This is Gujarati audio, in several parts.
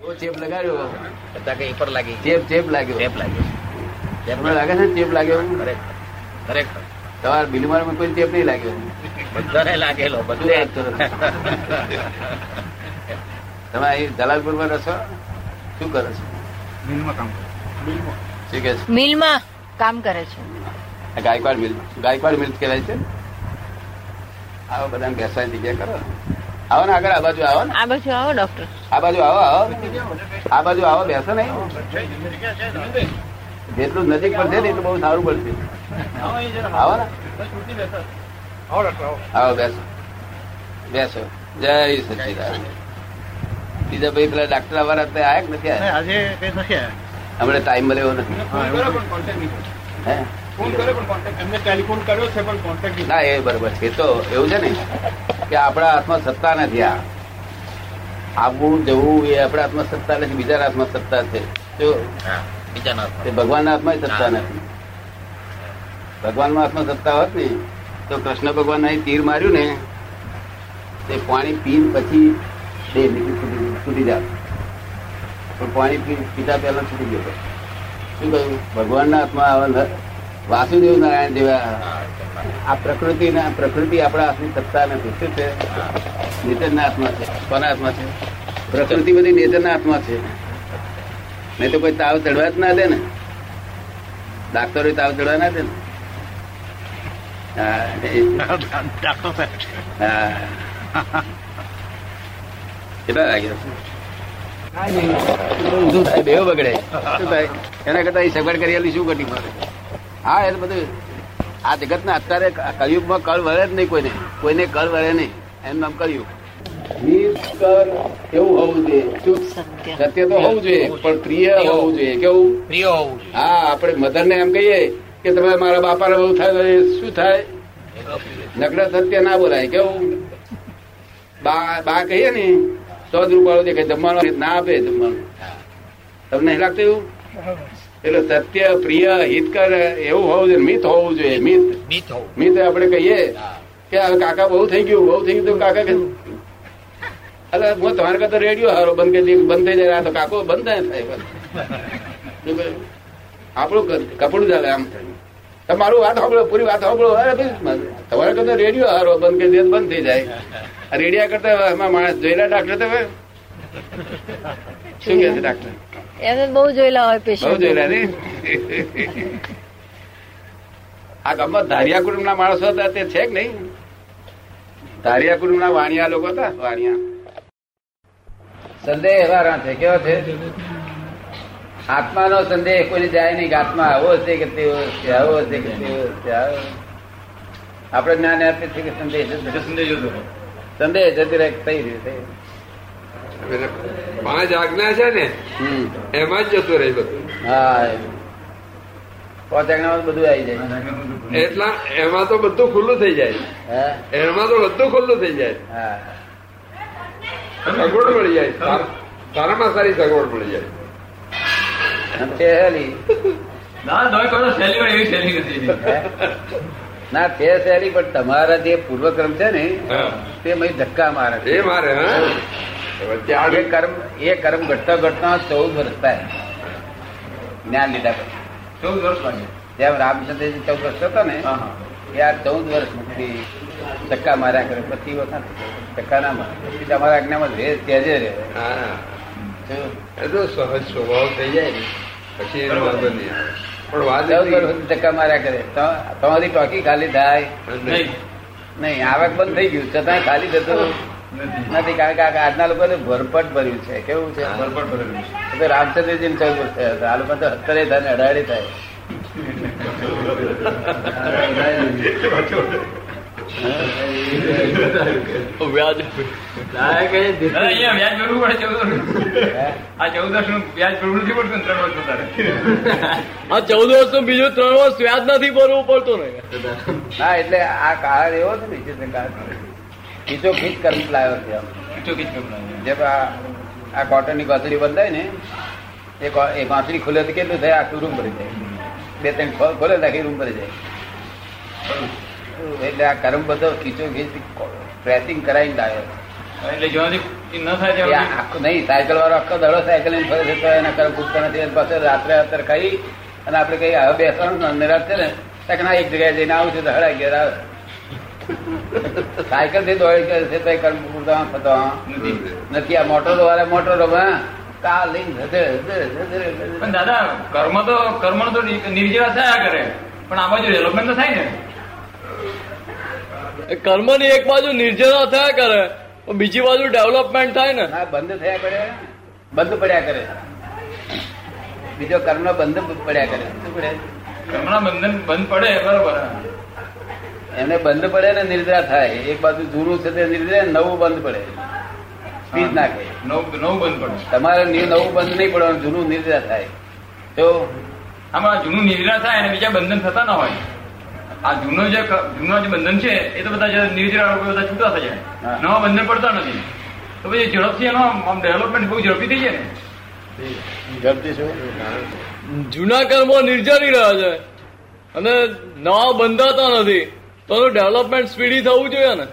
ચેપ લગાડ્યો. બધા કે પર લાગી. ચેપ ચેપ લાગ્યો. ચેપ લાગ્યો. ચેપ લાગે છે ચેપ લાગ્યો? ખરેખર. તમારા બિલમારમાં કોઈ ચેપ નહીં લાગ્યો? બધાને લાગેલો બધું બધે કરો તમે અહીં દલાલપુરમાં છો? શું કરો છો? શું કે છે? મિલમાં કામ કરે છે. ગાયકવાડ મિલ ગાયકવાડ મિલ કહેવાય છે? આવો બધા બેસવાની જગ્યા કરો. આવો ને આગળ આ બાજુ આવો ને. આ બાજુ આવો ડોક્ટર. આ બાજુ આવો આવો. આ બાજુ આવો બેસો નહીં. જેટલું નજીક પડશે ને એટલું બહુ સારું પડશે. આવો ને. આવો બેસો. બેસો. જય સચિદાન બીજા ભાઈ પેલા ડાક્ટર વાળા અત્યારે આયા કે નથી આયા? આજે કઈ નથી આયા. હમણાં ટાઈમ મળ્યો નથી. હે કર્યો પણ કોન્ટેક્ટ એમને ટેલિફોન કર્યો છે કોન્ટેક્ટ નહીં. ના એ બરોબર છે. તો એવું છે ને કે આપણા હાથમાં સત્તા નથી આ. આવવું જવું એ આપણા હાથમાં સત્તા નથી બીજા હાથમાં સત્તા છે. જો તે ભગવાનના હાથમાં સત્તા નથી. ભગવાનના હાથમાં સત્તા હોત ને તો કૃષ્ણ ભગવાન અહીં તીર માર્યું ને તે પાણી પી પછી બે છૂટી જાય પણ પાણી પી પીતા પહેલા છૂટી ગયો શું કહ્યું? ભગવાનના હાથમાં આવા વાસુદેવ નારાયણ જેવા આ પ્રકૃતિ ના પ્રકૃતિ આપણા હાથની સત્તા નથી શું છે. નેચરના હાથમાં છે કોના હાથમાં છે? પ્રકૃતિ બધી નેચરના હાથમાં છે. નહીં તો કોઈ તાવ ચડવા જ ના દે ને. ડાક્ટરો તાવ ચડવા ના દે ને. કેટલા લાગ્યા શું થાય બેવ બગડે. શું થાય? એના કરતા એ સગવડ કરી આલી શું ઘટી મારે? હા એટલે બધું. આ જગત ના અત્યારે કળિયુગમાં કળ વળે જ નહીં કોઈને. કોઈને કળ વળે નહીં. એમ નામ કળિયુગ એવું હોવું જોઈએ. સત્ય. તો હોવું જોઈએ પણ પ્રિય હોવું જોઈએ. કેવું? પ્રિય હોવું હા આપણે મધર ને એમ કહીએ કે તમે મારા બાપાને બહુ થાય શું થાય? નકડા સત્ય ના બોલાય. કેવું? બા બા કહીએ ને સો જ રૂપિયા દેખાય જમવાનું ના આપે જમવાનું. તમને લાગતું એવું? એટલે સત્ય પ્રિય હિતકર એવું હોવું જોઈએ મિત હોવું જોઈએ મિત. મિત મિત આપણે કહીએ કે કાકા બહુ થઈ ગયું બહુ થઈ ગયું તો કાકા કે અરે હું તમારે કરતા રેડિયો હારો બંધ કરી બંધ થઈ જાય તો કાકો બંધ થાય થાય? આપણું કપડું ચાલે આમ. થાય. તમારું વાત સાંભળો પૂરી વાત સાંભળો અરે તમારે કરતા રેડિયો હારો બંધ કરી દે બંધ થઈ જાય. રેડિયા કરતા એમાં માણસ જોયેલા ડાક્ટર તમે? શું કે છે ડાક્ટર? એમને બહુ જોયેલા હોય બહુ જોયેલા ને? આ ગામમાં ધારિયા કુટુંબ ના માણસો હતા તે છે કે નહીં? ધારિયા કુટુંબ ના વાણિયા લોકો હતા વાણિયા. સંદેહ એવા છે કેવો છે? આત્માનો સંદેહ કોઈને જાય નહીં કે આત્મા આવો છે કે તેવો છે આવો છે કે તેવો છે આવો. આપણે જ્ઞાન આપીએ છીએ કે સંદેહ જતો રહે. સંદેહ જતી રહે થઈ રહ્યું થઈ પાંચ આજ્ઞા છે ને એમાં જ જતું રહે બધું. પાંચ આજ્ઞામાં બધું આવી જાય. એટલા એમાં તો બધું ખુલ્લું થઈ જાય. એમાં તો બધું ખુલ્લું થઈ જાય. સગવડ મળી જાય. સારામાં સારી સગવડ મળી જાય. તે ના શૈલી શૈલી તે સહેલી પણ તમારા જે પૂર્વક્રમ છે ને તે મય ધક્કા મારે. એ મારે હા. એ કર્મ એ કર્મ ઘટતા ઘટતા ચૌદ વર્ષ થાય. જ્ઞાન લીધા પછી. ચૌદ વર્ષ લાગે. જેમ રામચંદ્રજી ચૌદ વર્ષ હતો ને એ આ ચૌદ વર્ષ મુક્તિ ધક્કા માર્યા કરે. પછી વખત ધક્કા ના મારે. પછી તમારા આજ્ઞામાં રહે ત્યાજે રહે. હા. તો સહજ સ્વભાવ થઈ જાય ને. પછી એનો વાંધો નહીં આવે. પણ વાત ચૌદ વર્ષ એટલી- ધક્કા માર્યા કરે. તમારી ટોકી ખાલી થાય. નહીં. નહીં આવક બંધ થઈ ગયું. છતાં ખાલી થતું નથી કારણ કે આજના લોકોને ભરપટ ભર્યું છે. કેવું છે? ભરપટ ભરેલું છે. રામચંદ્રજી ચૌદ થયા હતા. આ લોકો તો સત્તરે થાય. ને અઢારે થાય બીજું ત્રણ વર્ષ વ્યાજ નથી ભરવું પડતું ને? હા એટલે આ કાળ એવો છે ને કાળ ખીચો ખીચ કર્મ લાવ્યો છે. ખીચો ખીચ કરવું જેમ આ આ કોટનની કોથળી બંધાય ને એ એ ગોથડી ખુલે તો કેટલું થાય આખું રૂમ ભરી જાય. બે ત્રણ ખોલે તો આખી રૂમ ભરી જાય. એટલે આ કર્મ બધો ખીચો ખીચ પ્રેસિંગ કરાવીને લાવ્યો. એટલે જ્યાંથી એ ન થાય આખો નહીં સાયકલ વાળો આખો દડો સાયકલ લઈને ફરે છે તો એના કર્મ ખૂટતા નથી પાસે રાત્રે રાત્રે ખાઈ અને આપણે કઈ હવે બેસવાનું નિરાશ છે ને તો ના એક જગ્યાએ જઈને આવું છું તો ગયા આવે સાયકલથી દોડી કરે છે તો કર્મ પૂરતા થતો નથી. આ મોટરો વાળા મોટરો હા કા લઈને. પણ દાદા કર્મ તો કર્મ તો નિર્જરા થયા કરે. પણ આ બાજુ ડેવલપમેન્ટ તો થાય ને. કર્મ કર્મની એક બાજુ નિર્જરા થયા કરે બીજી બાજુ ડેવલપમેન્ટ થાય ને. હા બંધ થયા કરે. બંધ પડ્યા કરે. બીજો કર્મ બંધ પડ્યા કરે. શું પડે? કર્મ બંધન બંધ પડે બરોબર. એમને બંધ પડે ને નિર્દ્રા થાય. એક બાજુ જૂનું છે તે નિર્દ્રા નવું બંધ પડે. સ્પીડ નાખે. નવું નવું બંધ પડે. તમારે નવું બંધ નહીં પડવાનું જૂનું નિર્દ્રા થાય. તો આમાં જૂનું નિર્જરા થાય અને બીજા બંધન થતા ના હોય. આ જૂનો જે જૂનો જે બંધન છે એ તો બધા જે બધા છૂટા થઈ જાય. નવા બંધન પડતા નથી. તો પછી ઝડપથી એનો આમ ડેવલપમેન્ટ બહુ ઝડપી થઈ જાય ને. ઝડપી શું? જૂના કર્મો નિર્જરી રહ્યા છે. અને નવા બંધાતા નથી. તો ડેવલપમેન્ટ સ્પીડી થવું જોઈએ ને.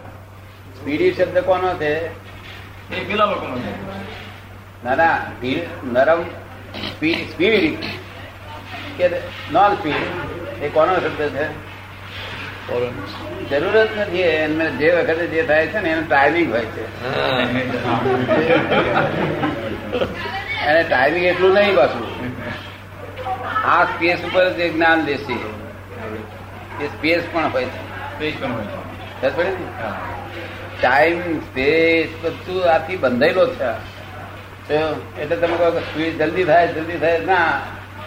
સ્પીડી શબ્દ કોનો છે? ના ના નરમ સ્પીડ સ્પીડ. કે નોન સ્પીડ એ કોનો શબ્દ છે? જરૂરત નથી એમને જે વખતે જે થાય છે ને એનું ટાઈમિંગ હોય છે. અને ટાઈમિંગ એટલું નહીં પાછું. આ સ્પેસ ઉપર જે જ્ઞાન દેશે એ સ્પેસ પણ હોય છે. પેજ પણ હોય? ટાઈમ સ્પેસ બધું આથી બંધાયેલો છે. એટલે તમે કહો કે જલ્દી થાય જલ્દી થાય. ના.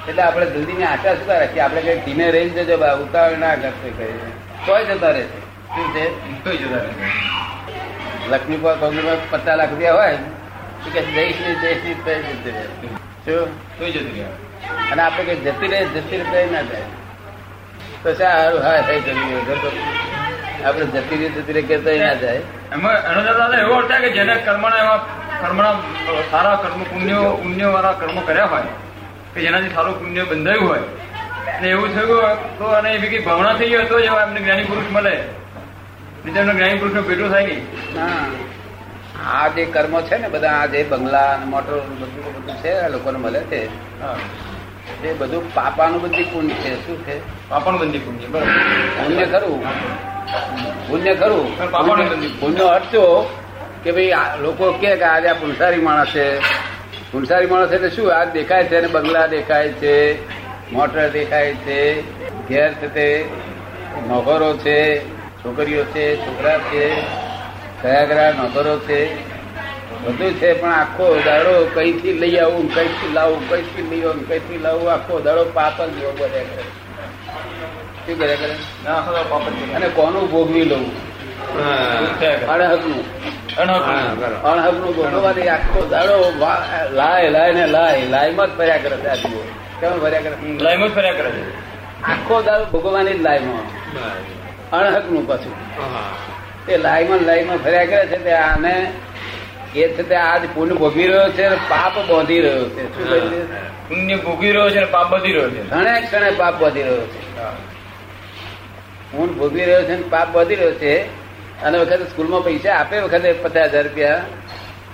એટલે આપણે જલ્દી ની આશા શું રાખીએ? આપણે કઈ ધીમે રહી જજો ઉતાવળ ના કરશે કઈ. તોય જતા રહેશે. શું છે? તો જતા રહેશે. લક્ષ્મી પર કોંગ્રેસ પચાસ લાખ રૂપિયા હોય તો કે જઈશ નહીં જઈશ નહીં તો જતી રહે શું? તોય જતી રહે. અને આપણે કઈ જતી રહે જતી રહે ના થાય. તો સારું હા જતી રહે આપણે જતી રીતે જતી રહે કહેતા ના જાય. એમાં એનો દાદા એવો અર્થ કે જેને કર્મણા એવા કર્મના સારા કર્મ પુણ્યો પુણ્ય વાળા કર્મ કર્યા હોય કે જેનાથી સારું પુણ્ય બંધાયું હોય. અને એવું થયું તો અને એ કઈ ભાવના થઈ હોય તો જ એવા એમને જ્ઞાની પુરુષ મળે. બીજા એમને જ્ઞાની પુરુષનો ભેટું થાય નહીં. આ જે કર્મ છે ને બધા આ જે બંગલા અને મોટરો બધું બધું છે લોકોને મળે છે. હા. એ બધું પાપાનું બધી પુણ્ય છે. શું છે? પાપાનું બંધી પુણ્ય બરાબર. પુણ્ય ખરું. પુણ્ય ખરું. પાપાનું પુણ્ય. હટતો કે ભાઈ લોકો કે કે આજે આ પુંસારી માણસ છે. પુંસારી માણસ એટલે શું? આ દેખાય છે અને બંગલા દેખાય છે મોટર દેખાય છે ઘેર છે તે નોકરો છે છોકરીઓ છે છોકરા છે કયા કયા નોકરો છે. બધું છે પણ આખો દાડો કઈથી લઈ આવું કઈથી લાવું કઈથી લઈ આવું કઈથી લાવું આખો દાડો પાપ જ જેવો કરે શું કરે કરે. અને કોનું ભોગવી લઉં? અણહકનું. અણહકનું ભોગવવાની આખો દાડો લાય લાય ને લાય. લાયમાં જ ફર્યા કરે છે આજુ કેમ ફર્યા કરે? લાઈમાં જ ફર્યા કરે છે. આખો દાડો ભોગવવાની જ લાયમાં. અણહકનું પાછું. તે લાયમાં લાયમાં ફર્યા કરે છે તે આને એ છે તે આજ પુણ્ય ભોગવી રહ્યો છે પાપ બાંધી રહ્યો છે? પુણ્ય ભોગવી રહ્યો છે પાપ બધી રહ્યો છે. ઘણે ક્ષણે પાપ બાંધી રહ્યો છે. હું. ભોગવી રહ્યો છે પાપ બાંધી રહ્યો છે. અને વખતે સ્કૂલમાં પૈસા આપે વખતે પચાસ હજાર રૂપિયા.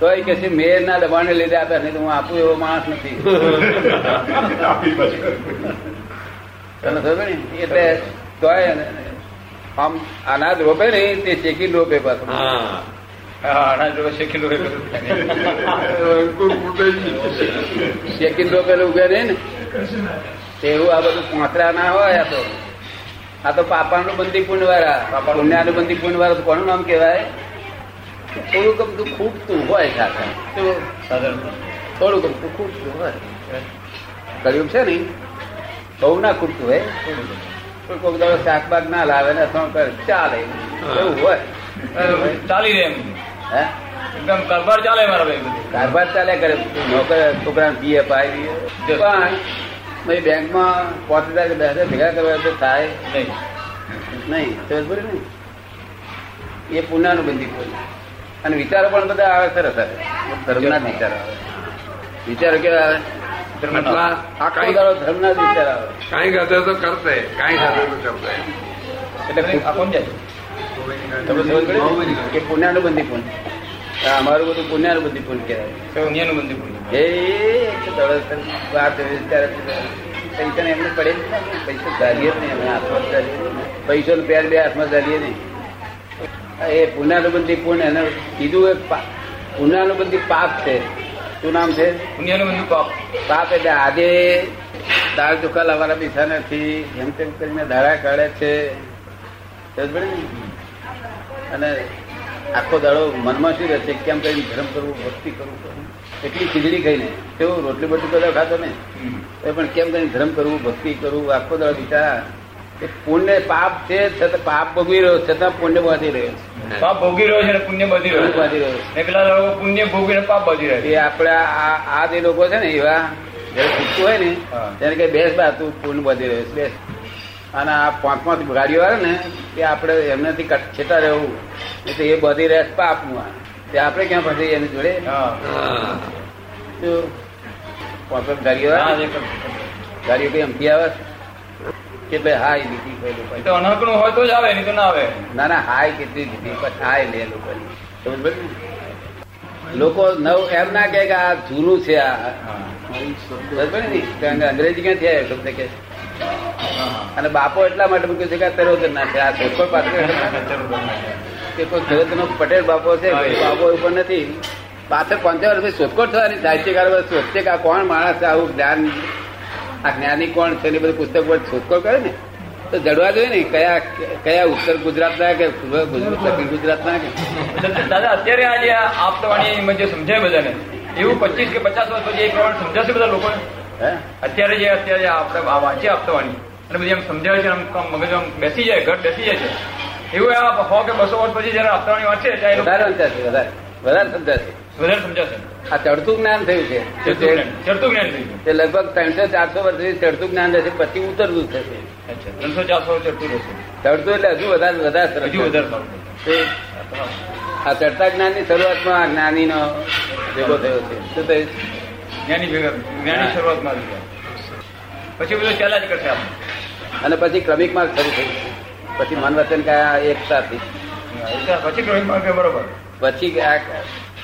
તો એ કે છે મેયર ના દબાણને લીધે આપ્યા નહીં તો હું આપું એવો માણસ નથી. તને ખબર ને એટલે તો આમ અનાજ રોપે નહીં તે શેકી રોપે પાછું. હા અનાજ રોપે શેકી રોપે બધું થાય. શેકી રોપેલું ઉગે નહીં ને? એવું આ બધું પાંખરા ના હોય, આ તો. આ તો પાપાનું બંદી પુણ્ય વાળા પુણ્યાનું બંદી પુણ્ય વાળા કોનું નામ કહેવાય? થોડું ગમતું ખૂટતું હોય સાથે. શું? થોડું ગમતું ખૂટતું હોય. કર્યું છે ને? બહુ ના ખૂટતું હોય. કોઈ કોઈક દાડો શાકબાગ ના લાવે ને અથવા ચાલે. એવું હોય. ચાલી. રહે કારભાર ચાલે મારા ભાઈ કારભાર ચાલ્યા કરે. નોકર છોકરાને પીએ પાઈ પણ બેંકમાં પાંચ હજાર કે દસ હજાર ભેગા કરવા તો થાય. નહીં. નહીં. સમજ પડી એ પુનાનું બંધી કોઈ. અને વિચારો પણ બધા આવે સરસ આવે ધર્મના જ વિચારો આવે. વિચારો કેવા આવે? ધર્મના. જ વિચાર આવે. કાંઈ સાથે તો કરશે. કાંઈ તો કરશે. એટલે તમે સમજ કે પુનાનું બંધી પુણ્ય અમારું બધું પુણ્યાનું બધું પુણ્ય કહેવાય. પુણ્યનું બંધી પુણ્ય એ ત્યારે ને એમને પડે પૈસા ધારીએ જ નહીં અમે હાથમાં ધારીએ પૈસો ને. પેર બે હાથમાં ધારીએ નહીં એ પુણ્યાનુબંધી પુણ્ય એને કીધું એ પુણ્યાનુબંધી પાપ છે. શું નામ છે? પુણ્યનું પાપ. પાપ એટલે આજે દાળ ચોખા લાવવાના પૈસા નથી એમ તેમ કરીને ધારા કાઢે છે? અને આખો દાડો મનમાં શું રહેશે કેમ કરીને ધર્મ કરવું ભક્તિ કરવું એટલી ખીચડી ખાઈને કેવું રોટલી બોટલી બધા ખાતો ને? એ પણ કેમ કરીને ધર્મ કરવું ભક્તિ કરવું? આખો દાડો વિચાર એ પુણ્ય પાપ છે છતાં પાપ ભોગવી રહ્યો છે, છતાં પુણ્ય બાંધી રહ્યો. છે પાપ ભોગી રહ્યો છે પુણ્ય બધી રહ્યો બાંધી રહ્યો પેલા લોકો પુણ્ય ભોગવીને પાપ બાંધી રહ્યો એ આપડે આપણે આ જે લોકો છે ને એવા જયારે શીખવું હોય ને ત્યારે કઈ બેસ બાતું પુણ્ય બાંધી રહ્યો છે, બેસ. અને આ પાંચ પાંચ ગાડીઓ આવે ને તે આપણે એમનાથી છેતા છેટા રહેવું એટલે એ બધી રેસ પાપનું આ. તે આપણે ક્યાં ફસાઈ એની જોડે? ગાડીઓ કઈ અમથી આવે? કેટલે હાય લીધી કોઈ લોકો. તો અનહકનું હોય તો જ આવે નહીં તો ના આવે. ના ના હાય કેટલી લીધી પછી હાય લે લોકો સમજ લોકો નવ એમ ના કે આ જૂનું છે આ. કે અંગ્રેજી ક્યાંથી આવ્યો શબ્દ કે? અને બાપો એટલા માટે મૂક્યો છે કે આ તરોદર ના છે. આ શોધખોળ પાછળ કે કોઈ ખેડૂતનો પટેલ બાપો છે. બાપો ઉપર નથી. પાછળ પંચાવન વર્ષ શોધખોળ થવાની સાહિત્યકાર શોધશે કે આ કોણ માણસ છે આવું જ્ઞાન આ જ્ઞાની કોણ છે ને બધું પુસ્તક પર શોધખોળ કરે ને? તો જડવા જોઈએ ને કયા કયા ઉત્તર ગુજરાતના કે દક્ષિણ ગુજરાત ના ગુજરાતના કે દાદા અત્યારે આજે આ આપતવાણી જે સમજાય બધાને. એવું પચીસ કે પચાસ વર્ષ પછી એ પ્રમાણે સમજાશે બધા લોકોને? હે? અત્યારે જે અત્યારે આપણે વાંચીએ આપતવાણી. અને બધી આમ સમજાવે છે આમ મગજ આમ બેસી જાય ઘર બેસી જાય છે. એવું આ સો કે બસો વર્ષ પછી જયારે આપવાની વાત છે વધારે સમજાશે વધારે. વધારે સમજાશે. વધારે સમજાશે. આ ચડતું જ્ઞાન થયું છે. ચડતું જ્ઞાન થયું જ્ઞાન તે લગભગ ત્રણસો ચારસો વર્ષથી ચડતું જ્ઞાન રહેશે પછી ઉતરતું થશે ત્રણસો ચારસો ચડતું રહેશે. ચડતું એટલે હજુ વધારે વધારે હજુ વધારે આ ચડતા જ્ઞાનની શરૂઆતમાં આ જ્ઞાનીનો ભેગો થયો છે. શું થયું? જ્ઞાની ભેગા જ્ઞાની શરૂઆતમાં પછી બધું ચાલ્યા જ કરશે આપણે અને પછી ક્રમિક માર્ગ શરૂ થયું. પછી મન વચન કયા એકતાથી પછી ક્રમિક માર્ગ બરોબર? પછી આ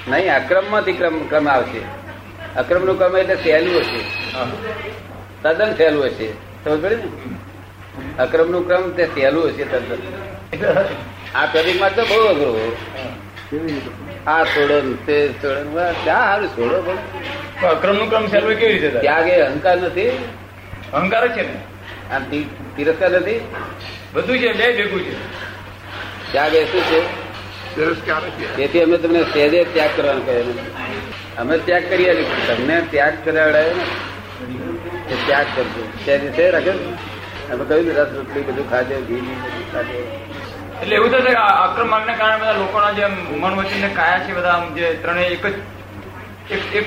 નહીં અક્રમમાંથી ક્રમ ક્રમ આવશે. અક્રમનું ક્રમ એટલે સહેલું હશે. તદ્દન સહેલું હશે. સમજ પડે ને? અક્રમનું ક્રમ તે સહેલું હશે તદ્દન. આ ક્રમિક માર્ગ તો બહુ અઘરો આ છોડો તે છોડો ક્યાં હારું છોડો પણ. અક્રમ અક્રમનું ક્રમ સહેલું કેવી રીતે? ત્યાગ એ અહંકાર નથી. અહંકાર છે ને? આ તિ- તિરસ્કાર નથી? બધું છે બે ભેગું છે. ત્યાગ એ શું છે? તેથી અમે તમને સહેજે ત્યાગ કરવાનું કહ્યું અમે ત્યાગ કરીએ તમને ત્યાગ કરાવડાયો ને ત્યાગ કરજો. સહેજે છે રાખે? અમે કહ્યું ને રસ રોટલી બધું ખાજે ઘી બધું ખાજો એટલે એવું થશે અક્રમ માર્ગને કારણે બધા લોકોના જે મન વચન ને કાયા છે બધા આમ જે ત્રણેય એક જ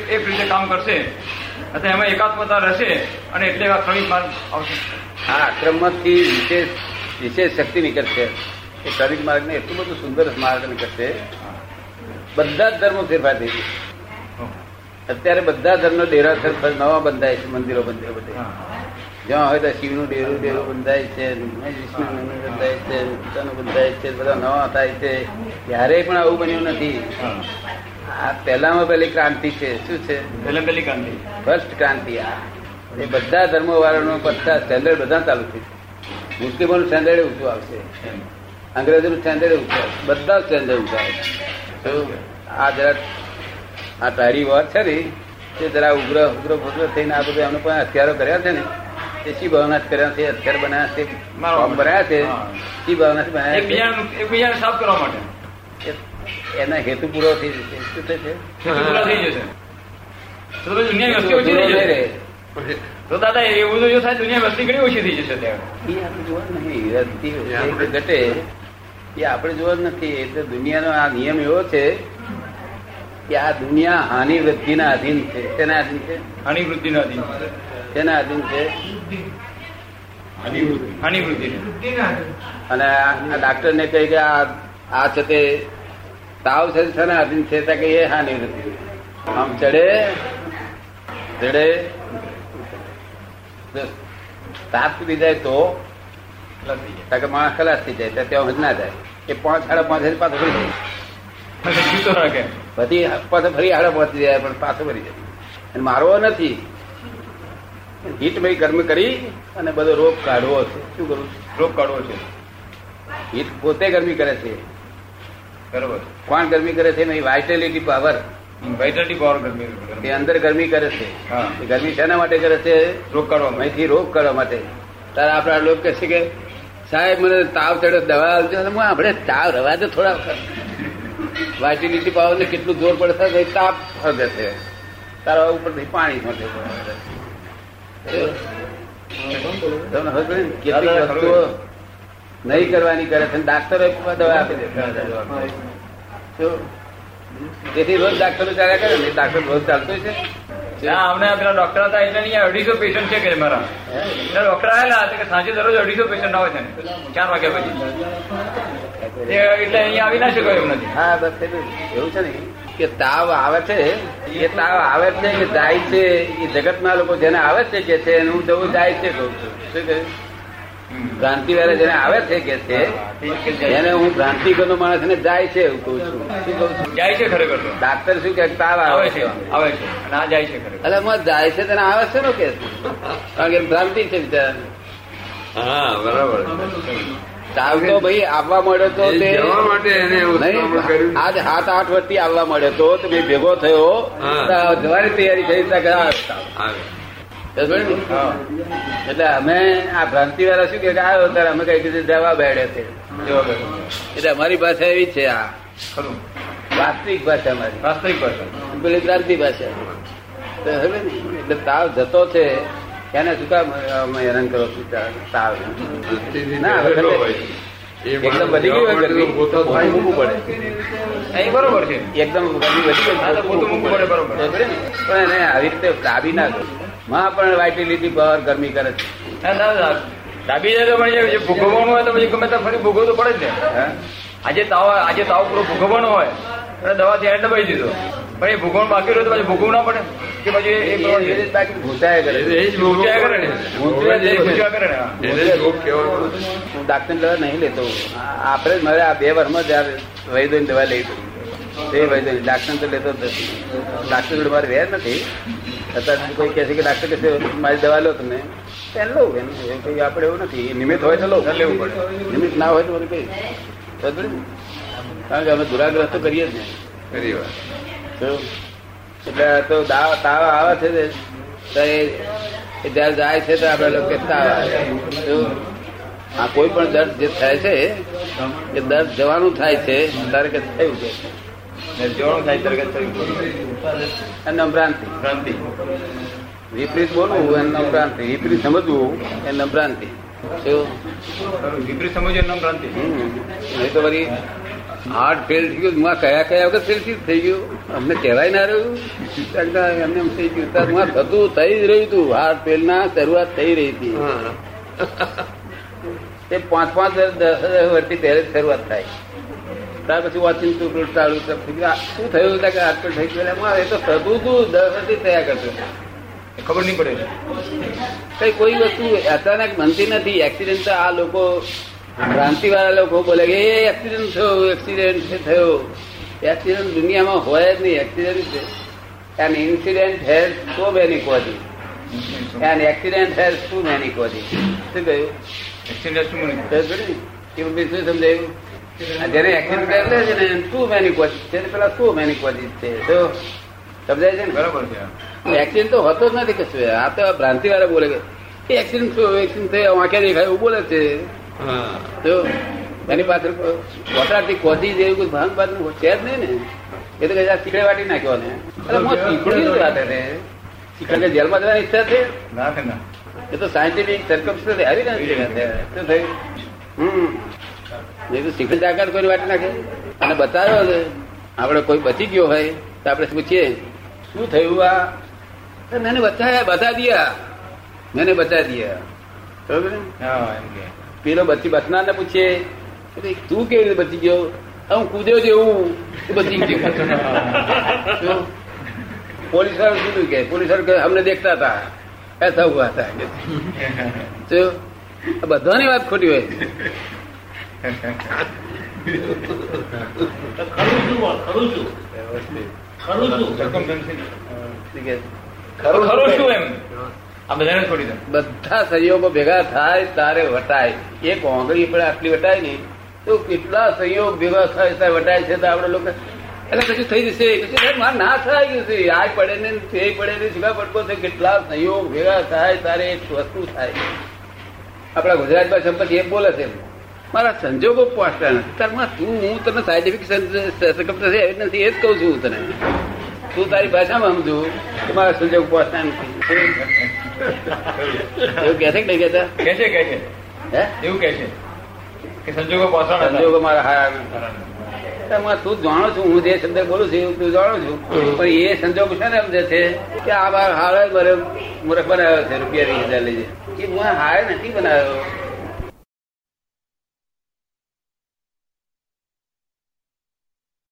એક રીતે કામ કરશે. અથવા એમાં એકાત્મતા રહેશે અને એટલે આ ક્રમિક માર્ગ આવશે. આ આક્રમણથી વિશેષ વિશેષ શક્તિ નીકળશે. એ શ્રમિક માર્ગને એટલું બધું સુંદર માર્ગ નીકળશે. બધા જ ધર્મો ફેરફાર થઈ ગયું અત્યારે બધા ધર્મનો ડેરા નવા બંધાય છે મંદિરો મંદિરો બધે. જ્યાં હોય ત્યાં શિવનું ડેરું ડેરું બંધાય છે વિષ્ણુનું બંધાય છે પિતાનું બંધાય છે બધા નવા થાય છે. ક્યારેય પણ આવું બન્યું નથી. આ પહેલામાં પહેલી ક્રાંતિ છે. શું છે? પહેલા પહેલી ક્રાંતિ. ફર્સ્ટ ક્રાંતિ આ એ બધા ધર્મો વાળાનું બધા સ્ટેન્ડર્ડ બધા ચાલુ થઈ મુસ્લિમોનું સ્ટેન્ડર્ડ ઊંચું આવશે. અંગ્રેજોનું સ્ટેન્ડર્ડ ઊંચું આવશે. બધા સ્ટેન્ડર્ડ ઊંચા આવશે. આ જરા આ તારી વાત છે ને તે જરા ઉગ્ર ઉગ્ર ઉગ્ર થઈને આ બધું એમને પણ હથિયારો કર્યા છે ને તે શી ભાવના કર્યા છે? હથિયાર બનાવ્યા છે? બોમ્બ બનાવ્યા છે? શી ભાવના બનાવ્યા છે? એકબીજાને સાફ કરવા માટે. એના હેતુ પૂરો થઈ જશે. શું થશે? તો દાદા એવું જો થાય દુનિયા વસ્તી ઘણી ઓછી થઈ જશે ત્યારે એ આપણે જોવાનું નહીં. રસ્તી એક ઘટે. એ આપણે જોવાનું નથી. એટલે દુનિયાનો આ નિયમ એવો છે કે આ દુનિયા હાનિ વૃદ્ધિના અધીન છે. તેના અધીન છે? હાનિ વૃદ્ધિ છે. તેના અધીન છે? હાનિ વૃદ્ધિ. અને આ આ ડાક્ટરને કહી કે આ આ છે તે તાવ છે તેના આધીન છે તો કે એ હાનિ નથી. આમ ચડે ચડે. તાપ સુધી જાય તો કે માણસ ખલાસ થઈ જાય ત્યાં જ ના જાય. એ પાંચ સાડા પાંચ પાછો ફરી જાય. બધી પછી ફરી આગળ પહોંચી જાય પણ પાછો ફરી જાય. અને મારવો નથી. હીટમય કર્મ કરી અને બધો રોગ કાઢવો છે. શું કરવું રોગ કાઢવો છે. હીટ પોતે ગરમી કરે છે. બરોબર. કોણ ગરમી કરે છે નહીં વાઇટેલિટી પાવર વાઇટેલિટી પાવર ગરમી એ અંદર ગરમી કરે છે. ગરમી શેના માટે કરે છે? રોગ કાઢવા અહીંથી રોગ કરવા માટે. તારે આપણા લોક કહે છે કે સાહેબ મને તાવ ચડ્યો દવા આવજો હું આપણે તાવ રવા દે થોડા વખત. વાઇટિલિટી પાવર ને કેટલું જોર પડશે તાપ હગે છે. તારા ઉપરથી પાણી મળે. તમને ખબર કેટલી વસ્તુઓ નહીં કરવાની કરે છે. ડાક્ટરો દવા આપી દે? તેથી રોજ ડાક્ટરો ચાલ્યા કરે ને ડાક્ટર રોજ ચાલતો છે. અમને પેલા ડોક્ટર હતા એટલે અહીંયા અઢીસો પેશન્ટ છે કે મારા. એટલે ડોક્ટર આવેલા હતા કે સાંજે દરરોજ અઢીસો પેશન્ટ આવે છે ચાર વાગ્યા પછી. એટલે અહીંયા આવી ના શકાય એમ નથી. હા બસ એવું છે ને. કે તાવ આવે છે એ તાવ આવે છે કે જાય છે એ જગતના લોકો જેને આવે છે કે છે એનું જવું જાય છે કહું છું શું કહ્યું ભ્રાંતિ વાળા જેને આવે છે કે છે એને હું ભ્રાંતિ કરનો માણસ ને જાય છે એવું કઉ છું શું કહું છું. જાય છે ખરેખર તો. ડાક્ટર શું કે તાવ આવે છે. આવે છે. ના જાય છે ખરેખર. એટલે હું જાય છે તેને આવે છે ને કે? કારણ કે ભ્રાંતિ છે બિચારાને. હા બરાબર. તાવ તો ભાઈ આવવા મળ્યો તો તે આજ સાત આઠ વર્ષથી આવવા મળ્યો તો તો મેં ભેગો થયો. જવાની તૈયારી થઈ ત્યાં આવે? એટલે અમે આ ભ્રાંતિ વાળા શું કે આવ્યો ત્યારે અમે કઈ રીતે દવા બેડે છે. એટલે અમારી ભાષા એવી છે આ. ખરું. વાસ્તવિક ભાષા અમારી. વાસ્તવિક ભાષા. પેલી ક્રાંતિ ભાષા. એટલે તાવ જતો છે એને શું કામ અમે હેરાન કરો છો તાવ. ના, એકદમ વધી ગઈ હોય ગરમી. મૂકવું પડે. બરોબર છે. એકદમ ગરમી વધી ગઈ? પણ એને આવી રીતે દાબી ના કરો માં પણ લીધી બહાર ગરમી કરે છે દાબી જાય તો પણ જે ભોગવવાનું હોય તો પછી ગમે ત્યાં ફરી ભોગવવું તો પડે જ ને આજે તાવ આજે તાવ પૂરો ભોગવવાનો હોય અને દવાથી એને દબાઈ દીધો પણ એ ભૂગવણ બાકી રહ્યું તો પછી ભોગવવું ના પડે કે પછી. જ બાકી ભૂસાયા કરે. એ જ ભોગવવું કરે ને. જ. ભૂખ્યા કરે ને હા. જ ડાક્ટર દવા નહીં લેતો આપણે જ મારે આ બે વર્ષમાં જયારે વૈદ્યની દવા લઈ તે વૈદ્ય ડાક્ટર તો લેતો જ નથી ડાક્ટર જોડે મારે વેર નથી અત્યારે કોઈ કહે છે કે ડાક્ટર કહેશે મારી દવા લો તમે. એને લઉં એમ. કઈ આપણે એવું નથી. નિમિત્ત હોય તો લઉં. લેવું પડે. નિમિત્ત ના હોય તો મને કઈ. કારણ કે અમે દુરાગ્રસ્ત તો કરીએ જ ને વાત. તો એટલે તો દાવ તાવ આવે છે તો એ જયારે જાય છે તો આપડે લોકો તાવ આવે. તો આ કોઈ પણ દર્દ જે થાય છે એ દર્દ જવાનું થાય છે તારે કે થયું છે? જવાનું થાય ભ્રાંતિ. વિપરીત બોલવું એમ નમ્રાંતિ વિપરીત સમજવું એ નમ્રાંતિ. વિપરીત સમજવું નમ્રાંતિ નામ નહીં તો વળી હાર્ટ ફેલ થઈ ગયું. માં કયા કયા વખત ફેલ થઈ ગયું? અમને કહેવાય ના રહ્યું. એમને એમ થઈ ગયું. માં થતું થઈ જ રહ્યું હતું હાર્ટ ફેલ ના શરૂઆત થઈ રહી હતી. હા. તે પાંચ પાંચ દસ વર્ષથી ત્યારે જ શરૂઆત થાય. ત્યાર પછી વોચિંગ ચાલુ તો થઈ ગયું. આ શું થયું? કે આજકાલ થઈ ગયું એમાં એ તો થતું હતું દર વર્ષથી થયા કરતું ખબર નહીં પડે. કઈ કોઈ વસ્તુ અચાનક બનતી નથી. એક્સિડન્ટ આ લોકો ક્રાંતિવાળા લોકો બોલે કે એ એક્સિડન્ટ થયો એક્સિડન્ટ થયો. એક્સિડન્ટ દુનિયામાં હોય જ નહીં. Accident an incident has so many causes an accident has too many causes શું કહ્યું? એક્સિડન્ટ શું શું સમજાયું? જેને એક્સિડન્ટ કરેલો છે ને ટુ મેની છે પેલા સો મેની છે. તો સમજાય છે ને? બરાબર છે. એક્સિડન્ટ તો હોતો જ નથી કશું. આ તો ભ્રાંતિ વાળા બોલે કે એ એક્સિડન્ટ થયો એક્સિડન્ટ થયો આંખે દેખાય એવું બોલે છે. તો એની પાછળ વટારથી કોધી જેવું કોઈ ભાંગ બાદ છે જ નહીં ને. એ તો કઈ શીખડે વાટી નાખ્યો ને. અરે હું શીખડી વાત ને. શીખડ જેલમાં જવાની ઈચ્છા છે? ના એ તો સાયન્ટિફિક સરકમસ્ટન્સ આવી નથી હમ. નહીં તો સિંગલ ડાકર કોઈ વાત નાખે? અને બતાવ્યો છે. આપડે કોઈ બચી ગયો હોય તો આપડે પૂછીએ શું થયું આ? મેને બતાયા બતા દિયા. મેને બતા દિયા. બરોબર પેલો બચી બચનાર ને પૂછીએ તું કેવી રીતે બચી ગયો? હું કૂદ્યો જેવું બચી ગયો. પોલીસ વાળું કીધું કે? પોલીસ વાળું અમને દેખતા હતા. એ થવું હતા બધાની વાત ખોટી હોય. બધા સંયોગો ભેગા થાય તારે વટાય. એક ઓંગળી પણ આટલી વટાય ને તો કેટલા સંયોગ ભેગા થાય ત્યારે વટાય છે તો આપડે લોકો એટલે કશું થઈ જશે. કશું ના થાય જશે આ પડે ને તે પડે ને શીખા પડકો છે. કેટલા સંયોગ ભેગા થાય તારે એક વસ્તુ થાય. આપણા ગુજરાતમાં સંપત્તિ એ બોલે છે મારા સંજોગો પહોંચતા નથી તારમાં તું હું તને સાયન્ટિફિક એવી નથી એ જ કહું છું તને. તું તારી ભાષામાં સમજુ કે મારા સંજોગ પહોંચતા નથી. એવું કે છે કે નહીં કહેતા કે છે કે છે. હે? એવું કે છે કે સંજોગો પહોંચતા સંજોગો મારા હારા તું જાણો છું હું જે શબ્દ બોલું છું તું જાણો છું. પણ એ સંજોગ છે ને સમજે છે? કે આ બાર હારે મારે મૂર્ખ બનાવ્યો છે રૂપિયા વીસ હજાર લઈ જાય. એ હું હારે નથી બનાવ્યો.